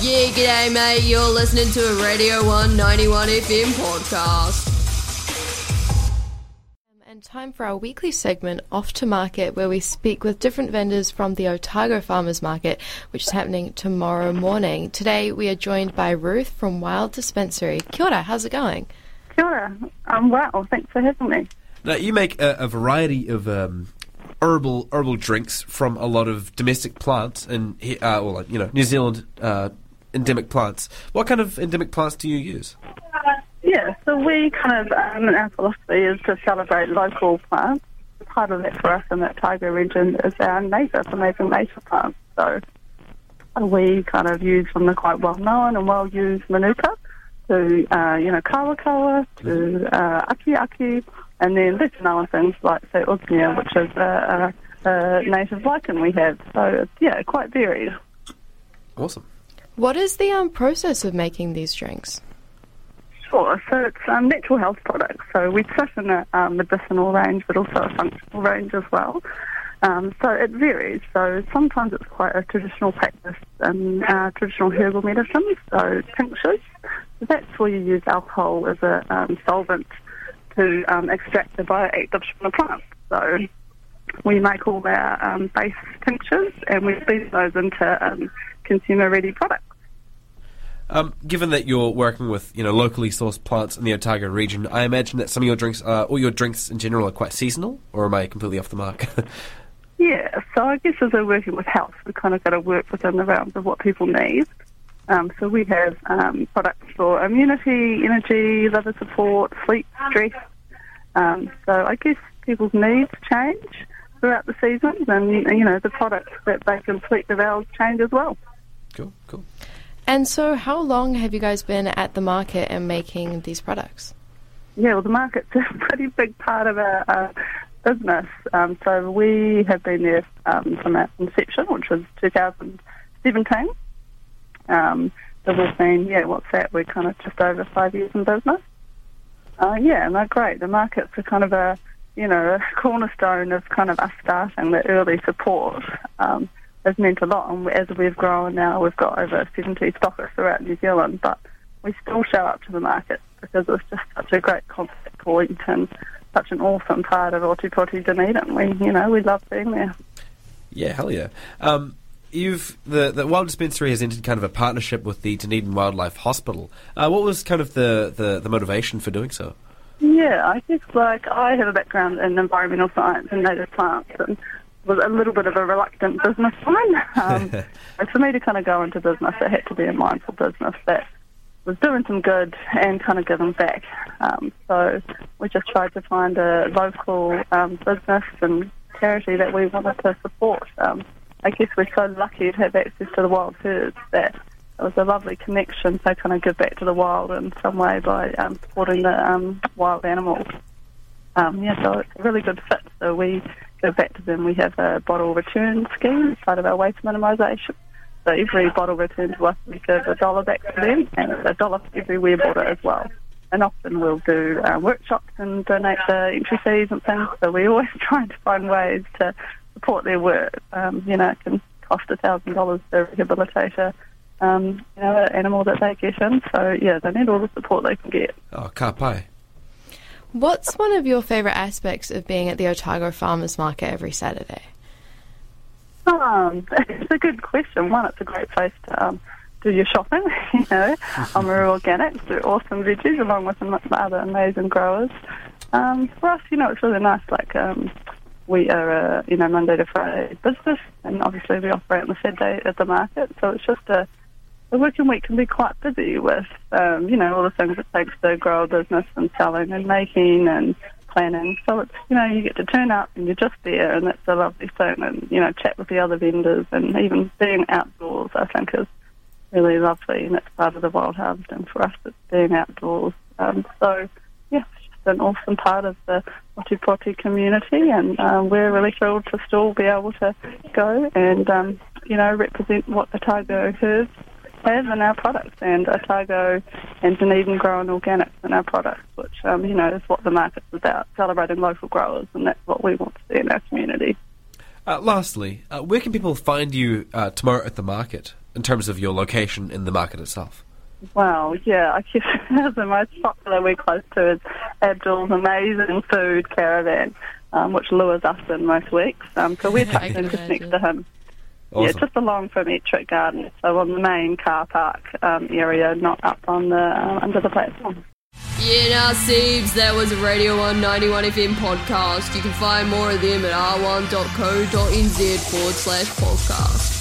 Yeah, g'day, mate. You're listening to a Radio One 91 FM podcast. And time for our weekly segment, Off to Market, where we speak with different vendors from the Otago Farmers Market, which is happening tomorrow morning. Today we are joined by Ruth from Wild Dispensary. Kia ora, how's it going? Kia ora. I'm well. Thanks for having me. Now, you make a, a variety of um, herbal herbal drinks from a lot of domestic plants and uh, well, you know, New Zealand uh, endemic plants. What kind of endemic plants do you use? Yeah, so we kind of, um, our philosophy is to celebrate local plants. Part of that for us in that Otago region is our native, amazing native plants. So we kind of use from the quite well known and well used manuka to, uh, you know, kawakawa to uh, akeake, and then lesser known things like, say, usnea, which is a, a, a native lichen we have. So, yeah, quite varied. Awesome. What is the um, process of making these drinks? Sure. So it's um, natural health products. So we sit in a um, medicinal range, but also a functional range as well. Um, so it varies. So sometimes it's quite a traditional practice in uh, traditional herbal medicine. So tinctures. That's where you use alcohol as a um, solvent to um, extract the bioactives from the plant. So we make all our um, base tinctures and we feed those into um, consumer-ready products. Um, given that you're working with you know locally sourced plants in the Otago region, I imagine that some of your drinks, uh, or your drinks in general, are quite seasonal. Or am I completely off the mark? yeah, so I guess as we're working with health, we kind of got to work within the realms of what people need. Um, so we have um, products for immunity, energy, liver support, sleep, stress. Um, so I guess people's needs change throughout the seasons, and you know the products that they complete the valves change as well. Cool, cool. And so, how long have you guys been at the market and making these products? Yeah, well, the market's a pretty big part of our business. Um, so we have been there um, from our inception, which was 2017. Um, so we've been, yeah, what's that? We're kind of just over five years in business. Uh, yeah, and they're great. The markets are kind of a, you know, a cornerstone of kind of us starting the early support. Um, has meant a lot. And as we've grown now, we've got over 70 stockists throughout New Zealand, but we still show up to the market because it's just such a great contact point and such an awesome part of Ōtepoti Dunedin. We, you know, we love being there. Yeah, hell yeah. Um, you've the the Wild Dispensary has entered kind of a partnership with the Dunedin Wildlife Hospital. Uh, what was kind of the, the, the motivation for doing so? Yeah, I guess like I have a background in environmental science and native plants, and was a little bit of a reluctant businesswoman. Um, for me to kind of go into business, it had to be a mindful business that was doing some good and kind of giving back. Um, so we just tried to find a local um, business and charity that we wanted to support. Um, I guess we're so lucky to have access to the wild herds that it was a lovely connection to kind of give back to the wild in some way by um, supporting the um, wild animals. Um, yeah, so it's a really good fit. So we back to them. We have a bottle return scheme as part of our waste minimisation. So every bottle returned to us, we give a dollar back to them, and a dollar for every we bought it as well. And often we'll do uh, workshops and donate the entry fees and things. So we're always trying to find ways to support their work. Um, you know, it can cost a thousand dollars to rehabilitate a um, you know, an animal that they get in. So yeah, they need all the support they can get. Oh, ka. What's one of your favourite aspects of being at the Otago Farmers Market every Saturday? Um, it's a good question. One, it's a great place to um, do your shopping. you know, I'm Amaru Organics do awesome veggies along with some other amazing growers. Um, for us, you know, it's really nice. Like um, we are a you know Monday to Friday business, and obviously we operate on the Saturday at the market. So it's just a the working week can be quite busy with, um, you know, all the things it takes to grow a business and selling and making and planning. So it's, you know, you get to turn up and you're just there and that's a lovely thing and, you know, chat with the other vendors and even being outdoors I think is really lovely and it's part of the wild harvest and for us it's being outdoors. Um, so, yeah, it's just an awesome part of the Ōtepoti community and um, we're really thrilled to still be able to go and, um, you know, represent what the Otago herbs have in our products, and Otago and Dunedin growing organics in our products, which um, you know is what the market's about, celebrating local growers, and that's what we want to see in our community. Uh, lastly, uh, where can people find you uh, tomorrow at the market? in terms of your location in the market itself? Well, yeah, I guess the most popular we're close to is Abdul's amazing food caravan, um, which lures us in most weeks. Um, so we're tucked in just next to him. Awesome. Yeah, just along from Ettrick Garden, so on the main car park um, area, not up on the uh, under the platform. Yeah, now, Siebes, that was a Radio One 91 FM podcast. You can find more of them at r1.co.nz forward slash podcast.